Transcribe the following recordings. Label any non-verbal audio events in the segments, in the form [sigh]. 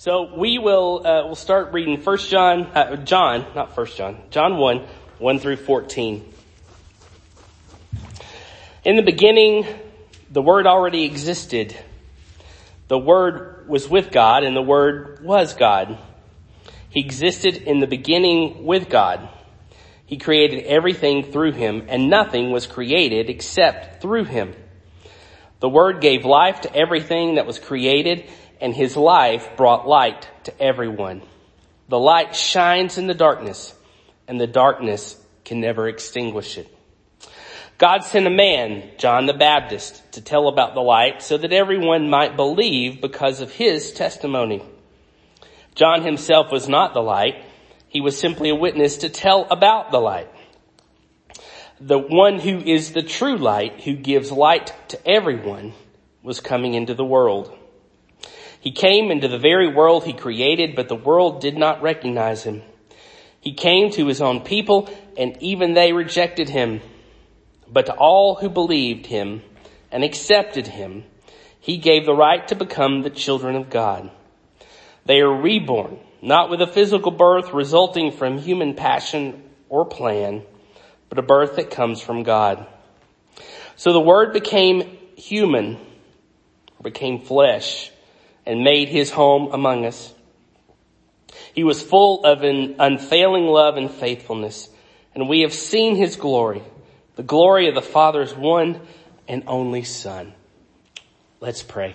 So we will uh, we'll start reading First John, uh, John, not First John, John one, one through fourteen. In the beginning, the Word already existed. The Word was with God, and the Word was God. He existed in the beginning with God. He created everything through Him, and nothing was created except through Him. The Word gave life to everything that was created and his life brought light to everyone. The light shines in the darkness and the darkness can never extinguish it. God sent a man, John the Baptist, to tell about the light so that everyone might believe because of his testimony. John himself was not the light. He was simply a witness to tell about the light. The one who is the true light, who gives light to everyone, was coming into the world. He came into the very world he created, but the world did not recognize him. He came to his own people and even they rejected him. But to all who believed him and accepted him, he gave the right to become the children of God. They are reborn, not with a physical birth resulting from human passion or plan, but a birth that comes from God. So the word became human, became flesh, and made his home among us. He was full of an unfailing love and faithfulness, and we have seen his glory, the glory of the Father's one and only Son. Let's pray.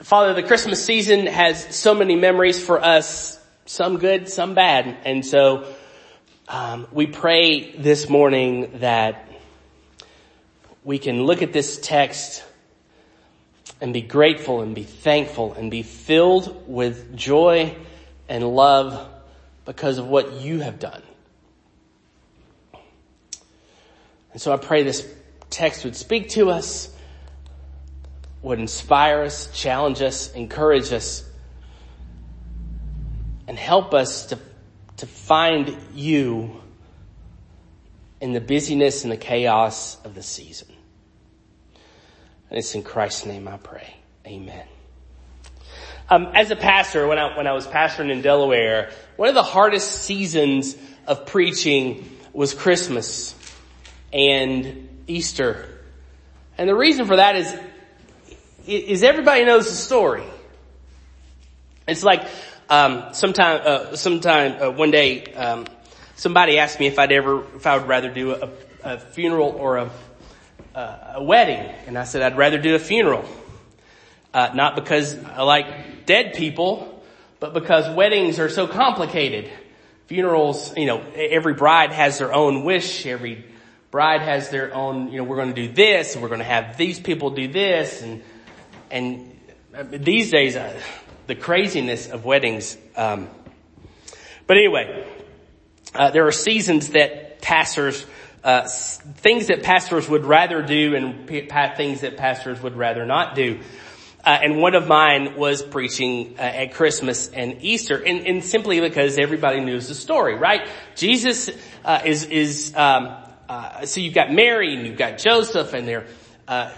Father, the Christmas season has so many memories for us, some good, some bad, and so um, we pray this morning that we can look at this text and be grateful and be thankful and be filled with joy and love because of what you have done. And so I pray this text would speak to us, would inspire us, challenge us, encourage us, and help us to, to find you in the busyness and the chaos of the season. And it's in Christ's name I pray. Amen. Um, as a pastor, when I, when I was pastoring in Delaware, one of the hardest seasons of preaching was Christmas and Easter. And the reason for that is, is everybody knows the story. It's like, um, sometime, uh, sometime, uh, one day, um, somebody asked me if I'd ever, if I would rather do a, a funeral or a uh, a wedding, and I said I'd rather do a funeral. Uh, not because I like dead people, but because weddings are so complicated. Funerals, you know, every bride has their own wish. Every bride has their own, you know, we're going to do this, and we're going to have these people do this, and and uh, these days, uh, the craziness of weddings. Um, but anyway, uh, there are seasons that pastors uh, things that pastors would rather do and p- things that pastors would rather not do. Uh, and one of mine was preaching uh, at Christmas and Easter, and, and, simply because everybody knows the story, right? Jesus uh, is is um, uh, so you've got Mary and you've got Joseph, and they're uh,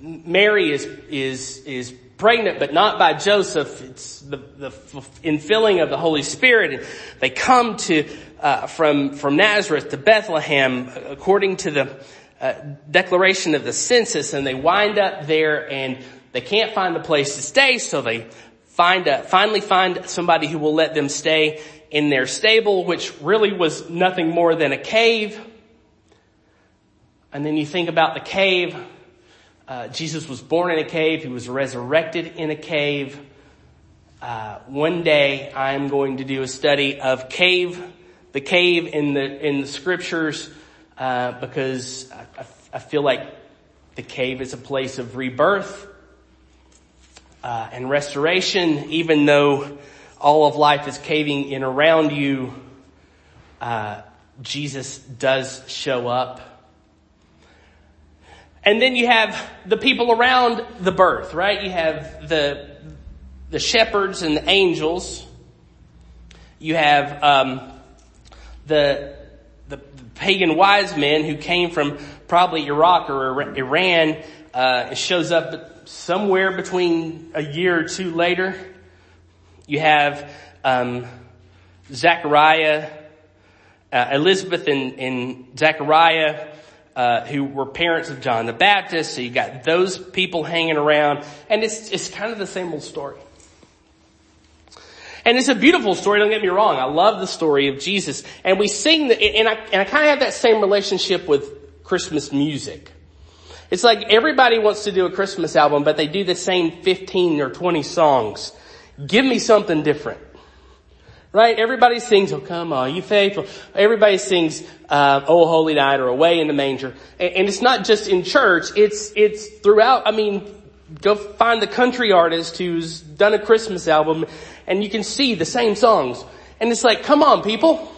Mary is is is pregnant, but not by Joseph. It's the, the infilling of the Holy Spirit. And they come to, uh, from, from Nazareth to Bethlehem according to the uh, declaration of the census and they wind up there and they can't find a place to stay. So they find a, finally find somebody who will let them stay in their stable, which really was nothing more than a cave. And then you think about the cave, uh, Jesus was born in a cave. He was resurrected in a cave. Uh, one day I'm going to do a study of cave, the cave in the in the scriptures, uh, because I, I, feel like the cave is a place of rebirth uh, and restoration. Even though all of life is caving in around you, uh, Jesus does show up and then you have the people around the birth, right? You have the, the shepherds and the angels. You have, um, the, the, the pagan wise men who came from probably Iraq or Iran, Uh, it shows up somewhere between a year or two later. You have um, Zechariah, uh, Elizabeth and, and Zechariah, uh, who were parents of John the Baptist. So you got those people hanging around, and it's it's kind of the same old story. And it's a beautiful story, don't get me wrong. I love the story of Jesus. And we sing, the, and I, and I kind of have that same relationship with Christmas music. It's like everybody wants to do a Christmas album, but they do the same 15 or 20 songs. Give me something different. Right? Everybody sings, oh come on, you faithful. Everybody sings, uh, oh holy night or away in the manger. And, and it's not just in church, it's, it's throughout, I mean, go find the country artist who's done a Christmas album and you can see the same songs. And it's like, come on people,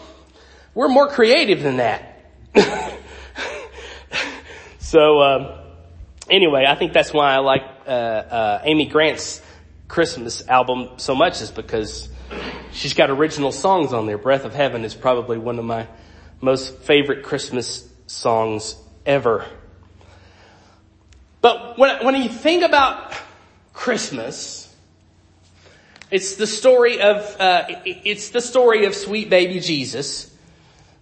we're more creative than that. [laughs] so, um, anyway, I think that's why I like, uh, uh, Amy Grant's Christmas album so much is because she's got original songs on there. Breath of Heaven is probably one of my most favorite Christmas songs ever. But when, when you think about Christmas, it's the story of, uh, it's the story of sweet baby Jesus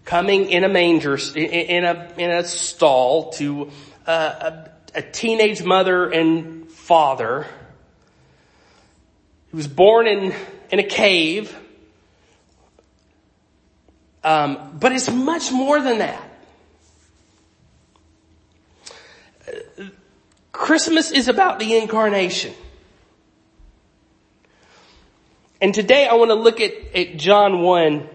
coming in a manger, in a, in a stall to uh, a, a teenage mother and father he was born in, in a cave. Um, but it's much more than that. Christmas is about the incarnation. And today I want to look at, at John 1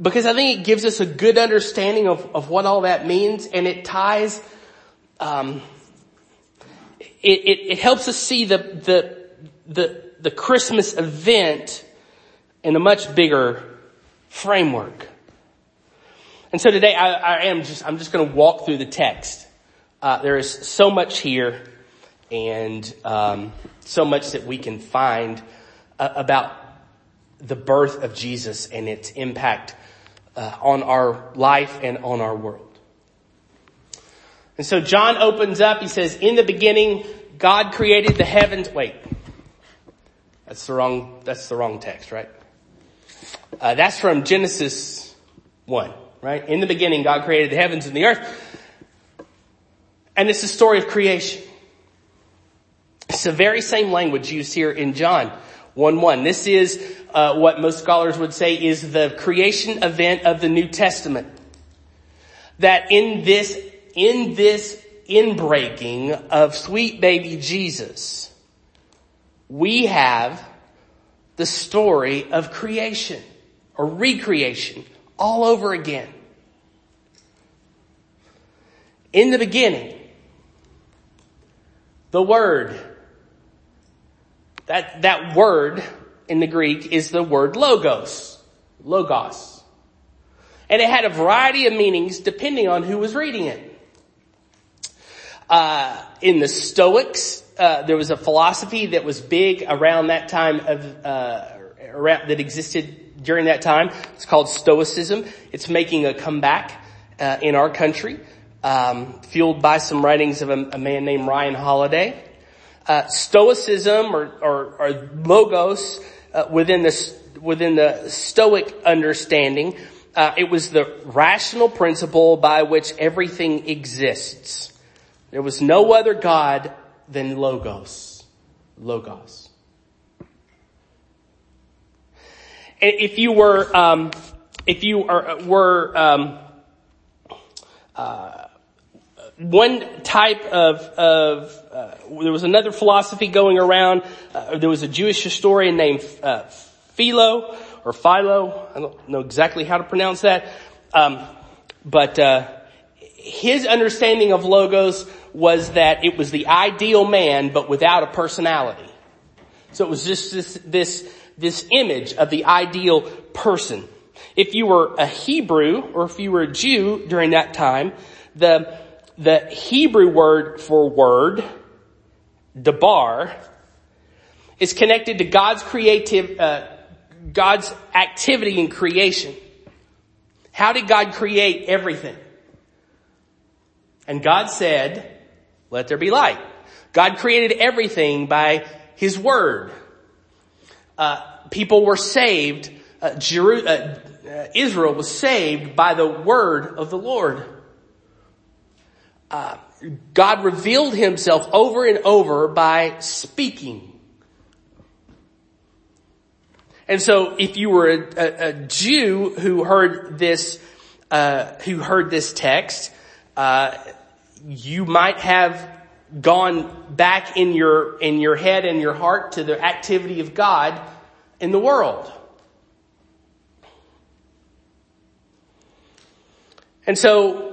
because I think it gives us a good understanding of, of what all that means and it ties, um, it, it, it helps us see the, the, the, the Christmas event in a much bigger framework. And so today I, I am just, I'm just going to walk through the text. Uh, there is so much here and um, so much that we can find about the birth of Jesus and its impact uh, on our life and on our world. And so John opens up, he says, in the beginning, God created the heavens. Wait. That's the wrong, that's the wrong text, right? Uh, that's from Genesis 1, right? In the beginning, God created the heavens and the earth. And it's the story of creation. It's the very same language used here in John. 1-1. This is uh, what most scholars would say is the creation event of the New Testament. That in this, in this inbreaking of sweet baby Jesus, we have the story of creation or recreation all over again. In the beginning, the Word that, that word in the Greek is the word logos. Logos. And it had a variety of meanings depending on who was reading it. Uh, in the Stoics, uh, there was a philosophy that was big around that time of, uh, around, that existed during that time. It's called Stoicism. It's making a comeback, uh, in our country, um, fueled by some writings of a, a man named Ryan Holiday uh, stoicism or, or, or logos uh, within the within the Stoic understanding. Uh, it was the rational principle by which everything exists. There was no other God than logos. Logos. And if you were, um, if you are, were um, uh, one type of, of uh, there was another philosophy going around. Uh, there was a Jewish historian named uh, Philo or Philo. I don't know exactly how to pronounce that, um, but uh, his understanding of logos was that it was the ideal man, but without a personality. So it was just this this this image of the ideal person. If you were a Hebrew or if you were a Jew during that time, the the Hebrew word for word, debar, is connected to God's creative, uh, God's activity in creation. How did God create everything? And God said, let there be light. God created everything by His Word. Uh, people were saved, uh, Jeru- uh, uh Israel was saved by the Word of the Lord. Uh, God revealed Himself over and over by speaking. And so if you were a, a, a Jew who heard this, uh, who heard this text, uh, you might have gone back in your, in your head and your heart to the activity of God in the world. And so,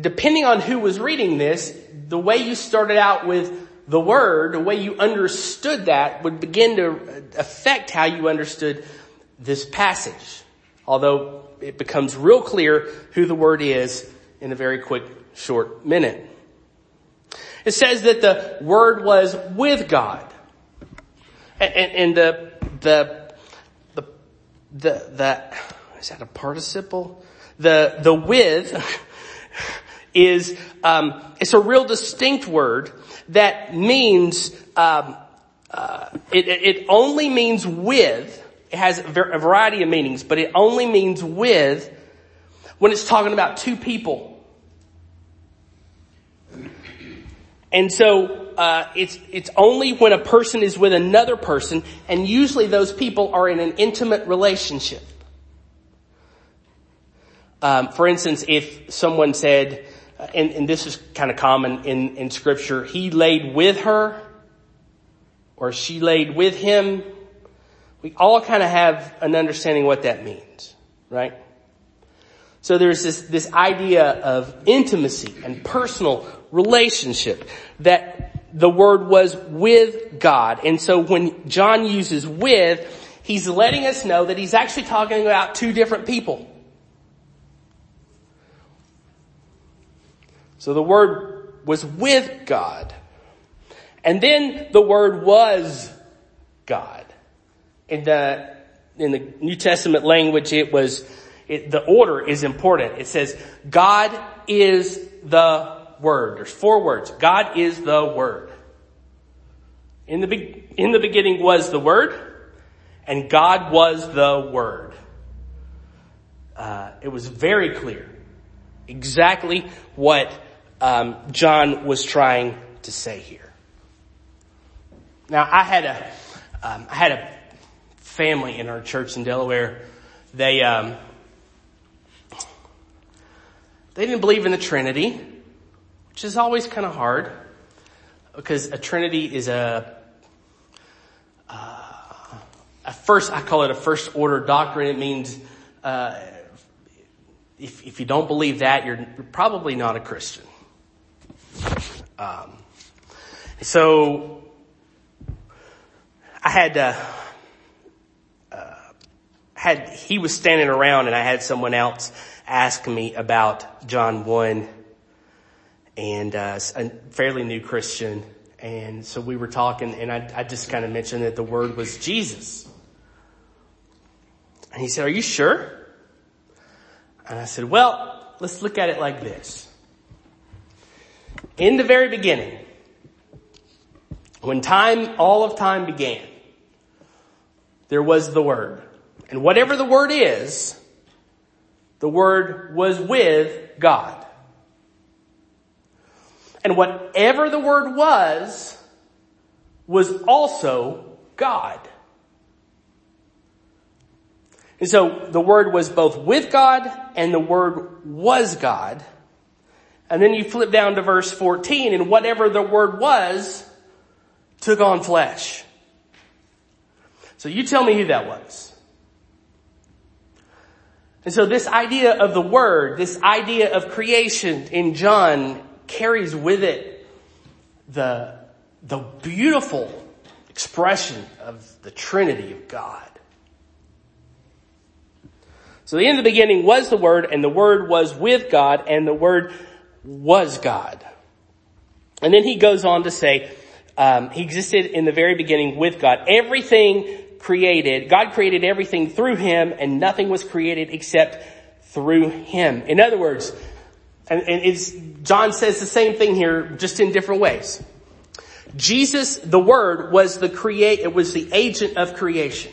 depending on who was reading this, the way you started out with the word, the way you understood that would begin to affect how you understood this passage. Although it becomes real clear who the word is in a very quick, short minute. It says that the word was with God. And, and the, the, the, the, the, is that a participle? The, the with [laughs] is, um, it's a real distinct word that means um, uh, it, it only means with. It has a variety of meanings, but it only means with when it's talking about two people. And so uh, it's it's only when a person is with another person, and usually those people are in an intimate relationship. Um, for instance, if someone said, Uh, and, and this is kind of common in, in scripture, he laid with her or she laid with him. We all kind of have an understanding what that means, right? So there's this, this idea of intimacy and personal relationship that the word was with God. And so when John uses with, he's letting us know that he's actually talking about two different people. So the Word was with God. And then the Word was God. In the, in the New Testament language, it was, it, the order is important. It says, God is the Word. There's four words. God is the Word. In the, be- in the beginning was the Word, and God was the Word. Uh, it was very clear exactly what um, John was trying to say here. Now, I had a, um, I had a family in our church in Delaware. They, um, they didn't believe in the Trinity, which is always kind of hard because a Trinity is a, uh, a first, I call it a first order doctrine. It means, uh, if, if you don't believe that, you're, you're probably not a Christian. Um, so I had uh, uh, had he was standing around, and I had someone else ask me about John one, and uh, a fairly new Christian, and so we were talking, and I, I just kind of mentioned that the word was Jesus, and he said, "Are you sure?" And I said, "Well, let's look at it like this." In the very beginning, when time, all of time began, there was the Word. And whatever the Word is, the Word was with God. And whatever the Word was, was also God. And so the Word was both with God and the Word was God. And then you flip down to verse 14 and whatever the word was took on flesh. So you tell me who that was. And so this idea of the word, this idea of creation in John carries with it the, the beautiful expression of the Trinity of God. So the end of the beginning was the Word, and the Word was with God, and the Word was God. And then he goes on to say, um, he existed in the very beginning with God. Everything created, God created everything through him and nothing was created except through him. In other words, And, and it's, John says the same thing here, just in different ways. Jesus, the Word, was the create, it was the agent of creation.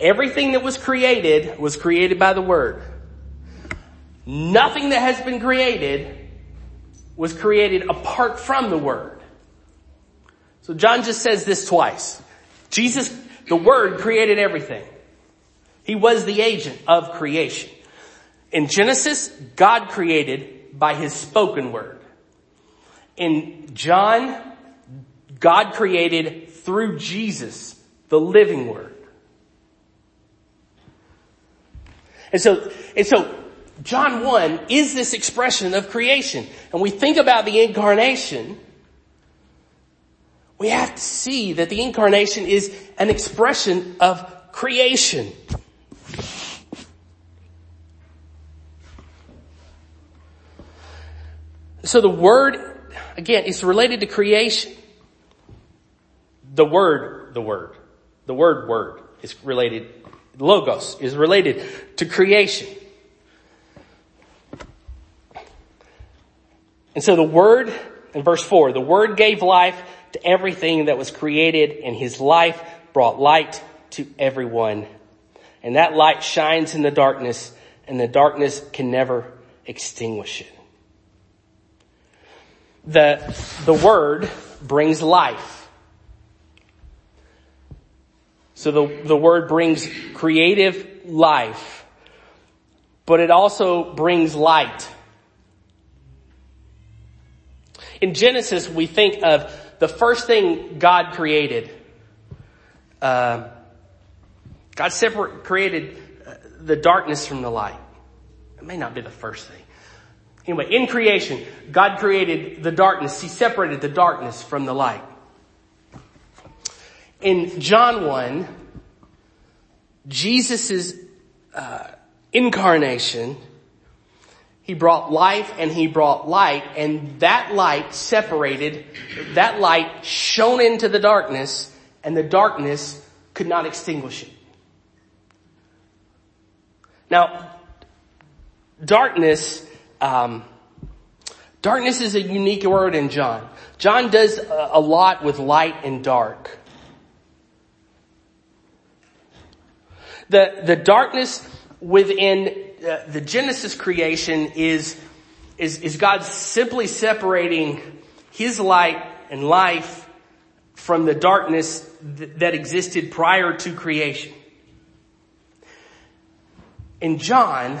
Everything that was created was created by the Word. Nothing that has been created was created apart from the Word. So John just says this twice. Jesus, the Word created everything. He was the agent of creation. In Genesis, God created by His spoken Word. In John, God created through Jesus, the living Word. And so, and so John 1 is this expression of creation. And we think about the incarnation, we have to see that the incarnation is an expression of creation. So the word, again, is related to creation. The word, the word, the word word is related, logos is related to creation. And so the word, in verse four, the word gave life to everything that was created and his life brought light to everyone. And that light shines in the darkness and the darkness can never extinguish it. The, the word brings life. So the, the word brings creative life, but it also brings light. In Genesis, we think of the first thing God created. Uh, God separate, created uh, the darkness from the light. It may not be the first thing. Anyway, in creation, God created the darkness. He separated the darkness from the light. In John 1, Jesus' uh, incarnation he brought life and he brought light and that light separated, that light shone into the darkness and the darkness could not extinguish it. Now, darkness, um, darkness is a unique word in John. John does a, a lot with light and dark. The, the darkness within the Genesis creation is, is, is God simply separating His light and life from the darkness th- that existed prior to creation. In John,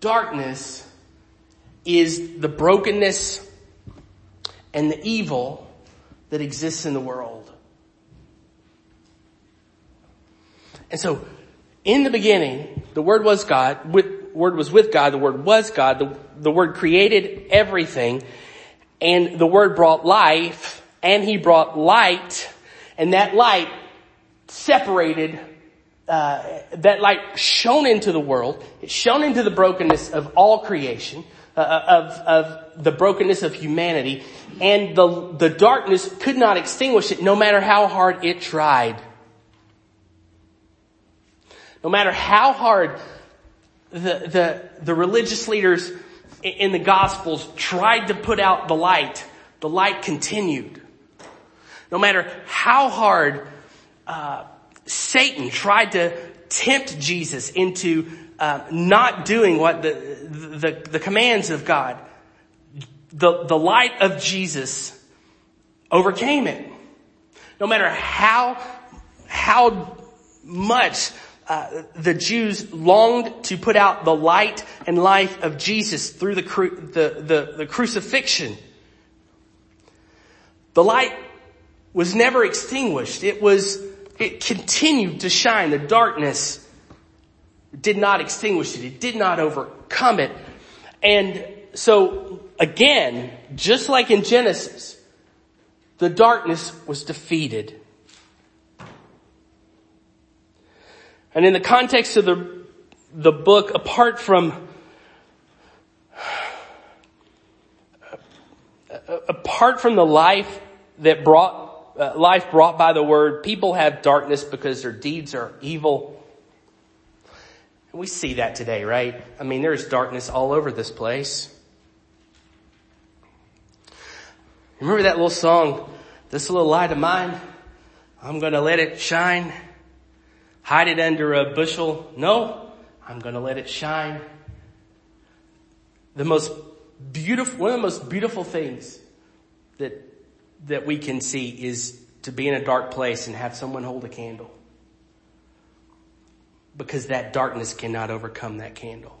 darkness is the brokenness and the evil that exists in the world. And so in the beginning, the Word was God, with, Word was with God, the Word was God, the, the Word created everything, and the Word brought life, and He brought light, and that light separated, uh, that light shone into the world, it shone into the brokenness of all creation, uh, of, of the brokenness of humanity, and the, the darkness could not extinguish it no matter how hard it tried. No matter how hard the, the, the religious leaders in the gospels tried to put out the light, the light continued. No matter how hard uh, Satan tried to tempt Jesus into uh, not doing what the, the, the commands of God, the, the light of Jesus overcame it. No matter how, how much uh, the Jews longed to put out the light and life of Jesus through the, cru- the, the, the crucifixion. The light was never extinguished. It was, it continued to shine. The darkness did not extinguish it. It did not overcome it. And so again, just like in Genesis, the darkness was defeated. And in the context of the, the book, apart from, apart from the life that brought, uh, life brought by the word, people have darkness because their deeds are evil. We see that today, right? I mean, there's darkness all over this place. Remember that little song, This Little Light of Mine? I'm gonna let it shine. Hide it under a bushel. No, I'm gonna let it shine. The most beautiful, one of the most beautiful things that, that we can see is to be in a dark place and have someone hold a candle. Because that darkness cannot overcome that candle.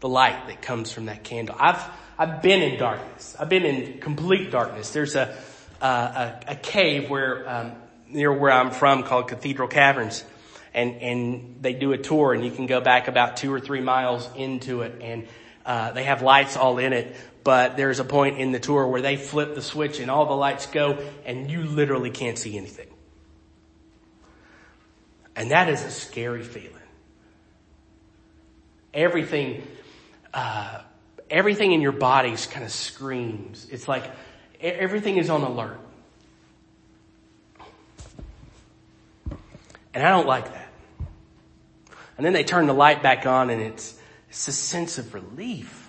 The light that comes from that candle. I've, I've been in darkness. I've been in complete darkness. There's a, a, a, cave where, um, near where I'm from called Cathedral Caverns. And, and they do a tour and you can go back about two or three miles into it and, uh, they have lights all in it but there's a point in the tour where they flip the switch and all the lights go and you literally can't see anything. And that is a scary feeling. Everything, uh, everything in your body kind of screams. It's like everything is on alert. And I don't like that. And then they turn the light back on and it's, it's a sense of relief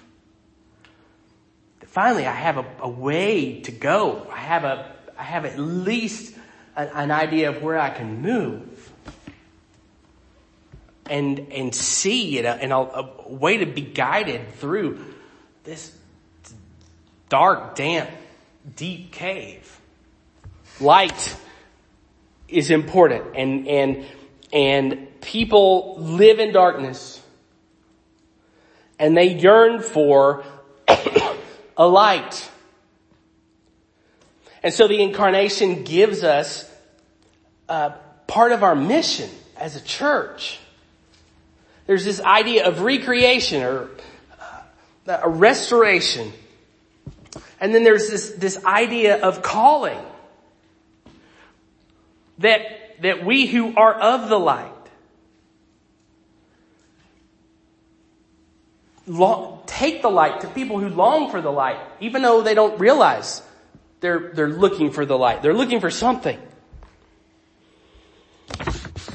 finally I have a, a way to go. I have a, I have at least a, an idea of where I can move. And, and see it, uh, and a, a way to be guided through this dark, damp, deep cave. Light is important and, and, and people live in darkness and they yearn for [coughs] a light. And so the incarnation gives us uh, part of our mission as a church. There's this idea of recreation or uh, a restoration. And then there's this, this idea of calling. That, that we who are of the light long, take the light to people who long for the light, even though they don't realize they're, they're looking for the light. They're looking for something.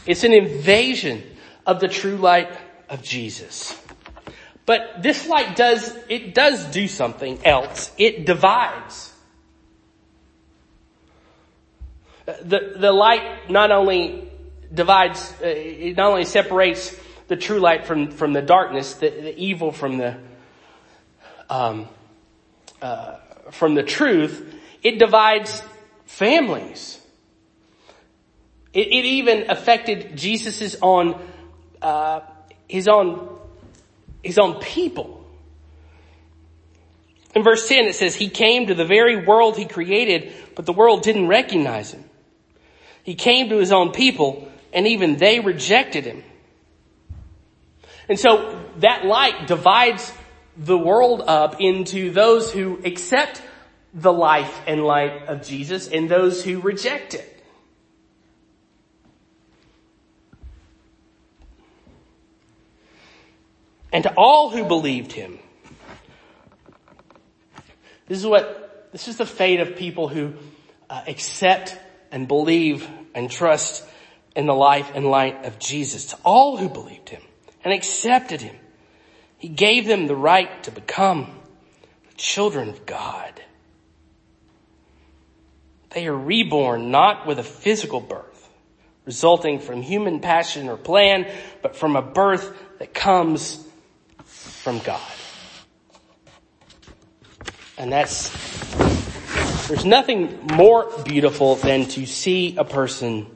It's an invasion of the true light of Jesus. But this light does, it does do something else. It divides. The, the light not only divides, uh, it not only separates the true light from, from the darkness, the, the evil from the, um, uh, from the truth, it divides families. It, it even affected Jesus's own, uh, his own, his own people. In verse 10 it says, He came to the very world He created, but the world didn't recognize Him. He came to His own people, and even they rejected Him. And so that light divides the world up into those who accept the life and light of Jesus and those who reject it. And to all who believed him. This is what, this is the fate of people who uh, accept and believe and trust in the life and light of Jesus. To all who believed him and accepted him. He gave them the right to become the children of God. They are reborn not with a physical birth, resulting from human passion or plan, but from a birth that comes from God. And that's, there's nothing more beautiful than to see a person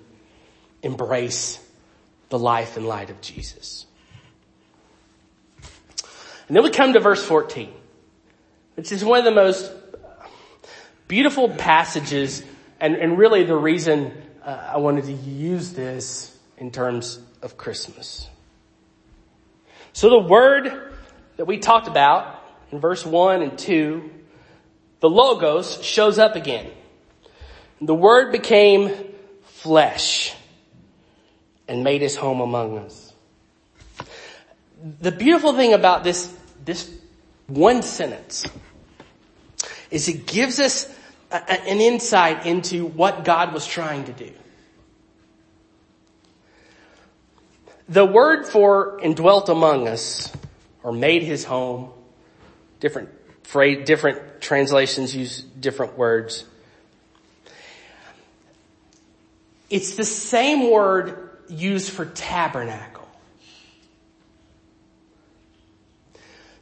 embrace the life and light of Jesus. And then we come to verse 14, which is one of the most beautiful passages and, and really the reason uh, I wanted to use this in terms of Christmas. So the word that we talked about in verse 1 and 2, the Logos shows up again. The word became flesh and made his home among us. The beautiful thing about this this one sentence is it gives us a, an insight into what God was trying to do. The word for indwelt among us or made his home, different phrase, different translations use different words. It's the same word used for tabernacle.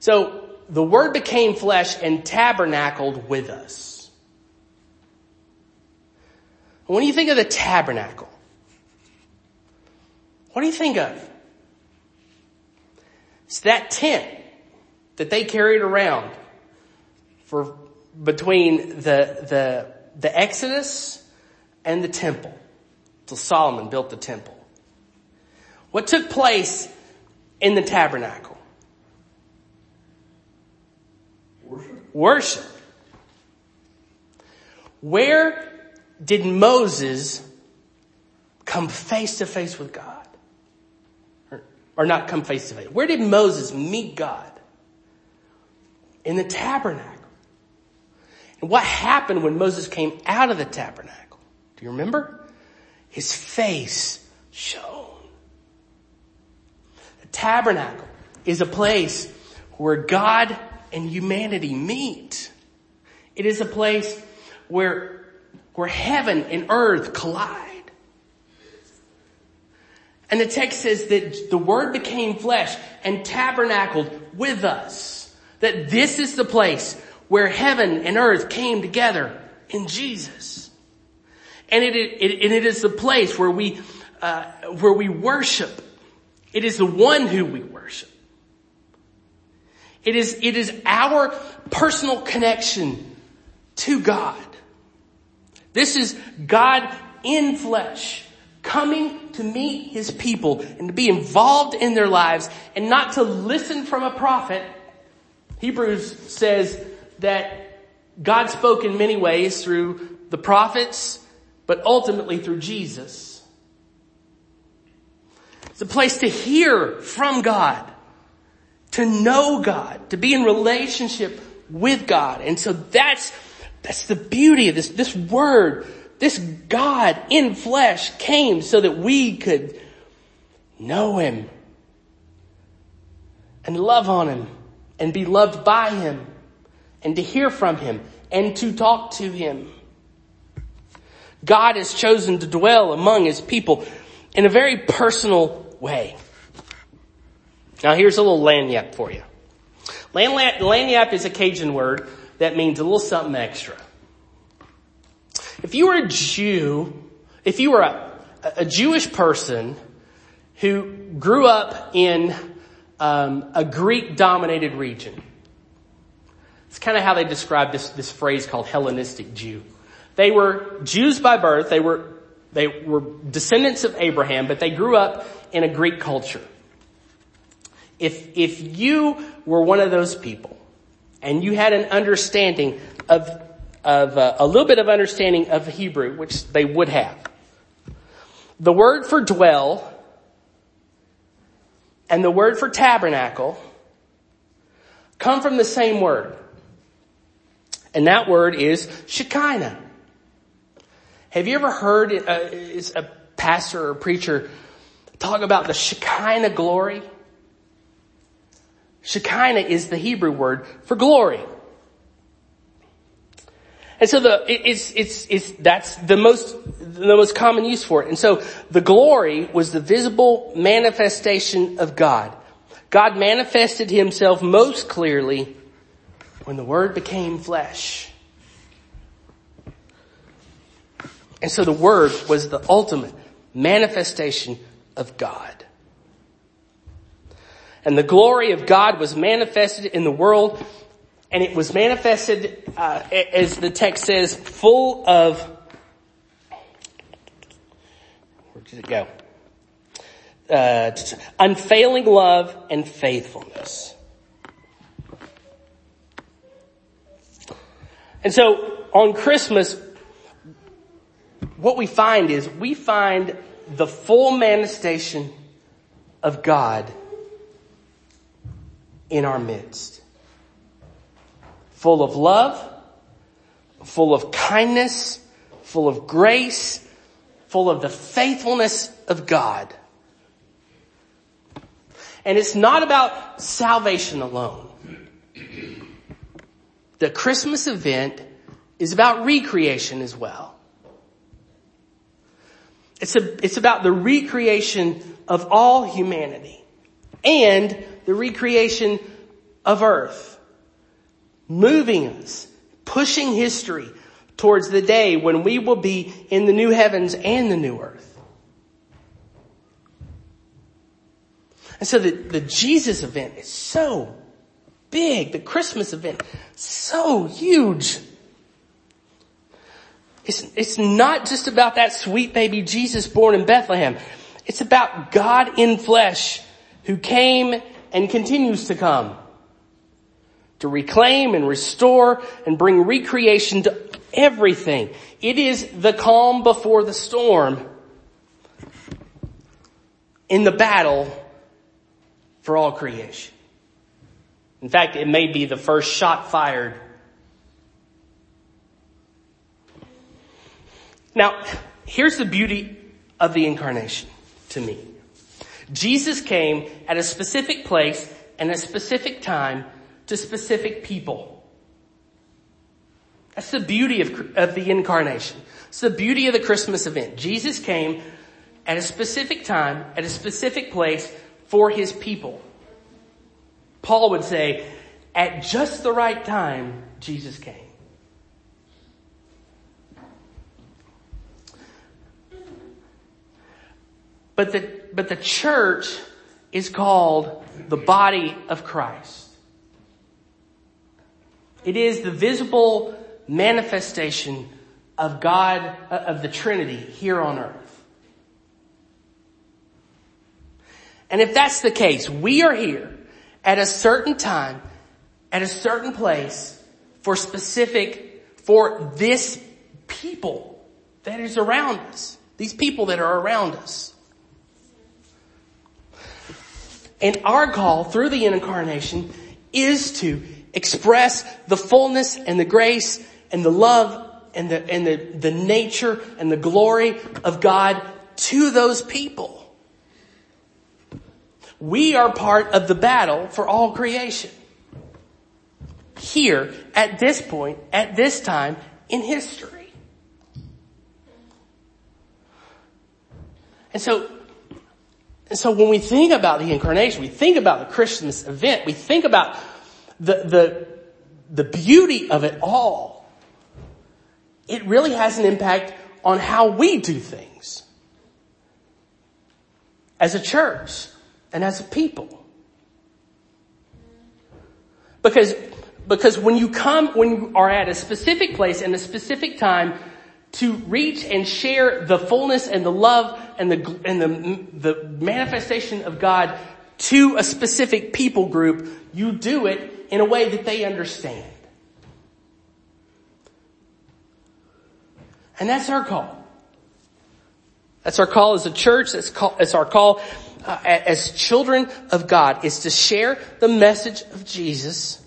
So the word became flesh and tabernacled with us. When you think of the tabernacle, what do you think of? It's that tent that they carried around for between the, the, the Exodus and the temple till Solomon built the temple. What took place in the tabernacle? Worship. Worship. Where did Moses come face to face with God? Or, or not come face to face. Where did Moses meet God? In the tabernacle. And what happened when Moses came out of the tabernacle? Do you remember? His face shone. The tabernacle is a place where God and humanity meet. It is a place where, where heaven and earth collide. And the text says that the word became flesh and tabernacled with us. That this is the place where heaven and earth came together in Jesus. And it, it, and it is the place where we, uh, where we worship. It is the one who we worship. It is, it is our personal connection to God. This is God in flesh coming to meet his people and to be involved in their lives and not to listen from a prophet. Hebrews says that God spoke in many ways through the prophets, but ultimately through Jesus. It's a place to hear from God, to know God, to be in relationship with God. And so that's, that's the beauty of this, this word, this God in flesh came so that we could know Him and love on Him and be loved by Him and to hear from Him and to talk to Him. God has chosen to dwell among His people in a very personal way. Now here's a little lagniappe for you. Lagniappe is a Cajun word that means a little something extra. If you were a Jew, if you were a, a Jewish person who grew up in um, a Greek dominated region, it's kind of how they describe this, this phrase called Hellenistic Jew. They were Jews by birth. They were, they were descendants of Abraham, but they grew up in a Greek culture. If, if you were one of those people and you had an understanding of, of uh, a little bit of understanding of Hebrew, which they would have, the word for dwell and the word for tabernacle come from the same word. And that word is Shekinah. Have you ever heard uh, a pastor or preacher talk about the Shekinah glory? Shekinah is the Hebrew word for glory. And so the, it's, it's, it's, that's the most, the most common use for it. And so the glory was the visible manifestation of God. God manifested himself most clearly when the word became flesh. And so the word was the ultimate manifestation of God. And the glory of God was manifested in the world and it was manifested, uh, as the text says, full of, where did it go? Uh, unfailing love and faithfulness. And so on Christmas, what we find is we find the full manifestation of God in our midst. Full of love, full of kindness, full of grace, full of the faithfulness of God. And it's not about salvation alone. The Christmas event is about recreation as well. It's, a, it's about the recreation of all humanity and the recreation of earth, moving us, pushing history towards the day when we will be in the new heavens and the new earth. And so the, the Jesus event is so big. The Christmas event, so huge. It's, it's not just about that sweet baby Jesus born in Bethlehem. It's about God in flesh who came and continues to come to reclaim and restore and bring recreation to everything. It is the calm before the storm in the battle for all creation. In fact, it may be the first shot fired. Now, here's the beauty of the incarnation to me. Jesus came at a specific place and a specific time to specific people. That's the beauty of, of the incarnation. It's the beauty of the Christmas event. Jesus came at a specific time, at a specific place for his people. Paul would say, at just the right time, Jesus came. But the, but the church is called the body of Christ. It is the visible manifestation of God, uh, of the Trinity here on earth. And if that's the case, we are here at a certain time, at a certain place for specific, for this people that is around us. These people that are around us. And our call through the incarnation is to express the fullness and the grace and the love and the, and the, the nature and the glory of God to those people. We are part of the battle for all creation. Here, at this point, at this time in history. And so, and so when we think about the incarnation, we think about the Christmas event, we think about the, the, the beauty of it all. It really has an impact on how we do things. As a church and as a people. Because, because when you come, when you are at a specific place and a specific time to reach and share the fullness and the love and the, and the, the manifestation of God to a specific people group, you do it in a way that they understand. And that's our call. That's our call as a church. That's, call, that's our call uh, as children of God is to share the message of Jesus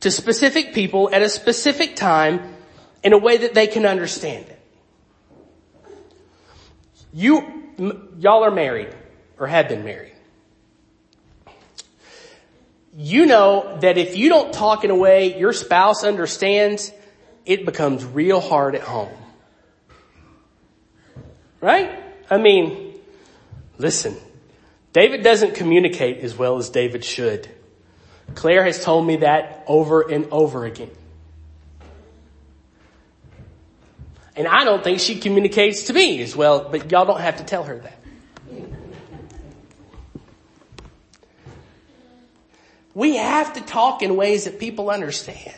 to specific people at a specific time in a way that they can understand it. You, y'all are married or have been married. You know that if you don't talk in a way your spouse understands, it becomes real hard at home. Right? I mean, listen, David doesn't communicate as well as David should. Claire has told me that over and over again. And I don't think she communicates to me as well, but y'all don't have to tell her that. We have to talk in ways that people understand.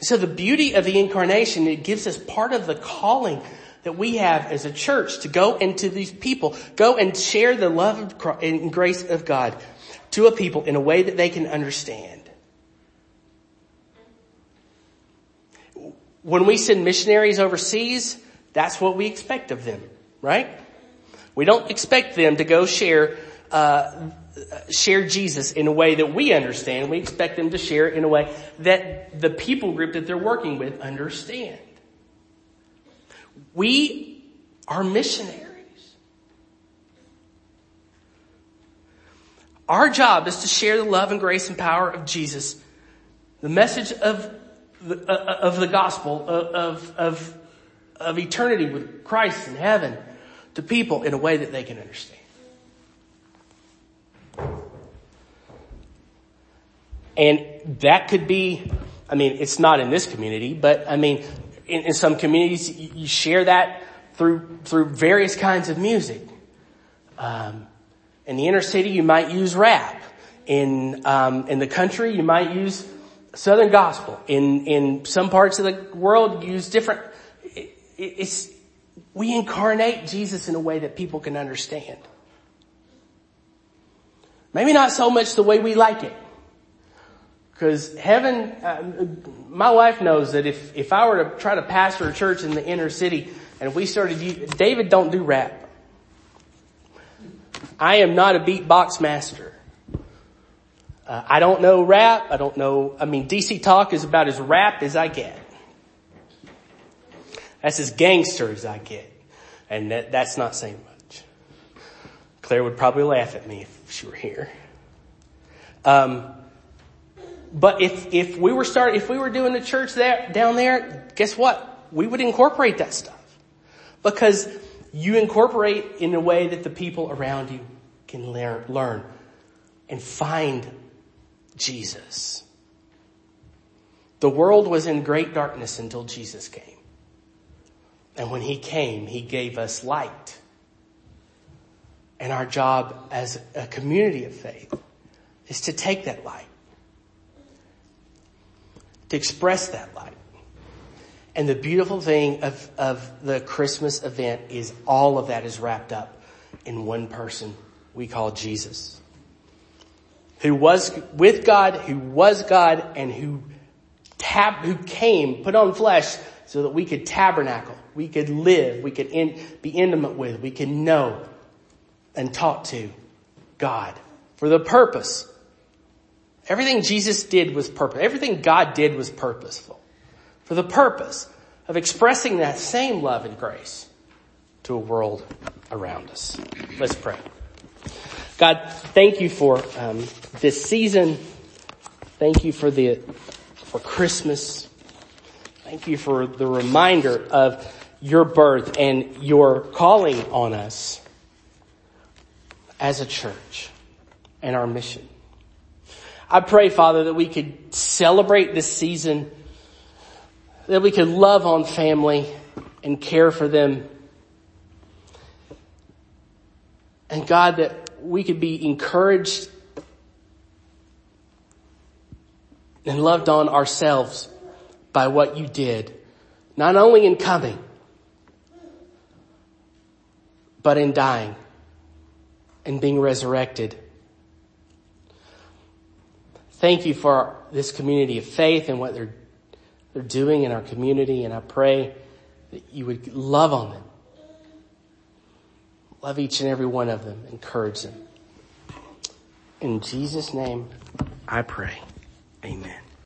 So the beauty of the incarnation, it gives us part of the calling that we have as a church to go into these people, go and share the love and grace of God to a people in a way that they can understand. When we send missionaries overseas, that's what we expect of them, right? We don't expect them to go share uh, share Jesus in a way that we understand. We expect them to share in a way that the people group that they're working with understand. We are missionaries. Our job is to share the love and grace and power of Jesus, the message of the, uh, of the gospel, uh, of, of, of eternity with Christ in heaven to people in a way that they can understand. And that could be, I mean, it's not in this community, but I mean, in, in some communities, you, share that through, through various kinds of music. Um, in the inner city, you might use rap. In, um, in the country, you might use Southern gospel. In, in some parts of the world, use different, it, it's, we incarnate Jesus in a way that people can understand. Maybe not so much the way we like it. Cause heaven, uh, my wife knows that if, if I were to try to pastor a church in the inner city and we started, David don't do rap. I am not a beatbox master. Uh, I don't know rap. I don't know, I mean DC talk is about as rap as I get. That's as gangster as I get. And that, that's not saying much. Claire would probably laugh at me if she were here. Um, but if, if we were start, if we were doing the church there, down there, guess what? We would incorporate that stuff. Because you incorporate in a way that the people around you can learn, learn and find Jesus. The world was in great darkness until Jesus came. And when he came, he gave us light. And our job as a community of faith is to take that light to express that light. And the beautiful thing of, of the Christmas event is all of that is wrapped up in one person we call Jesus. Who was with God, who was God, and who tab, who came, put on flesh so that we could tabernacle, we could live, we could in, be intimate with, we could know and talk to God for the purpose Everything Jesus did was purpose. Everything God did was purposeful. For the purpose of expressing that same love and grace to a world around us. Let's pray. God, thank you for um, this season. Thank you for the for Christmas. Thank you for the reminder of your birth and your calling on us as a church and our mission. I pray, Father, that we could celebrate this season, that we could love on family and care for them. And God, that we could be encouraged and loved on ourselves by what you did, not only in coming, but in dying and being resurrected Thank you for this community of faith and what they're, they're doing in our community. And I pray that you would love on them. Love each and every one of them. Encourage them. In Jesus' name, I pray. Amen.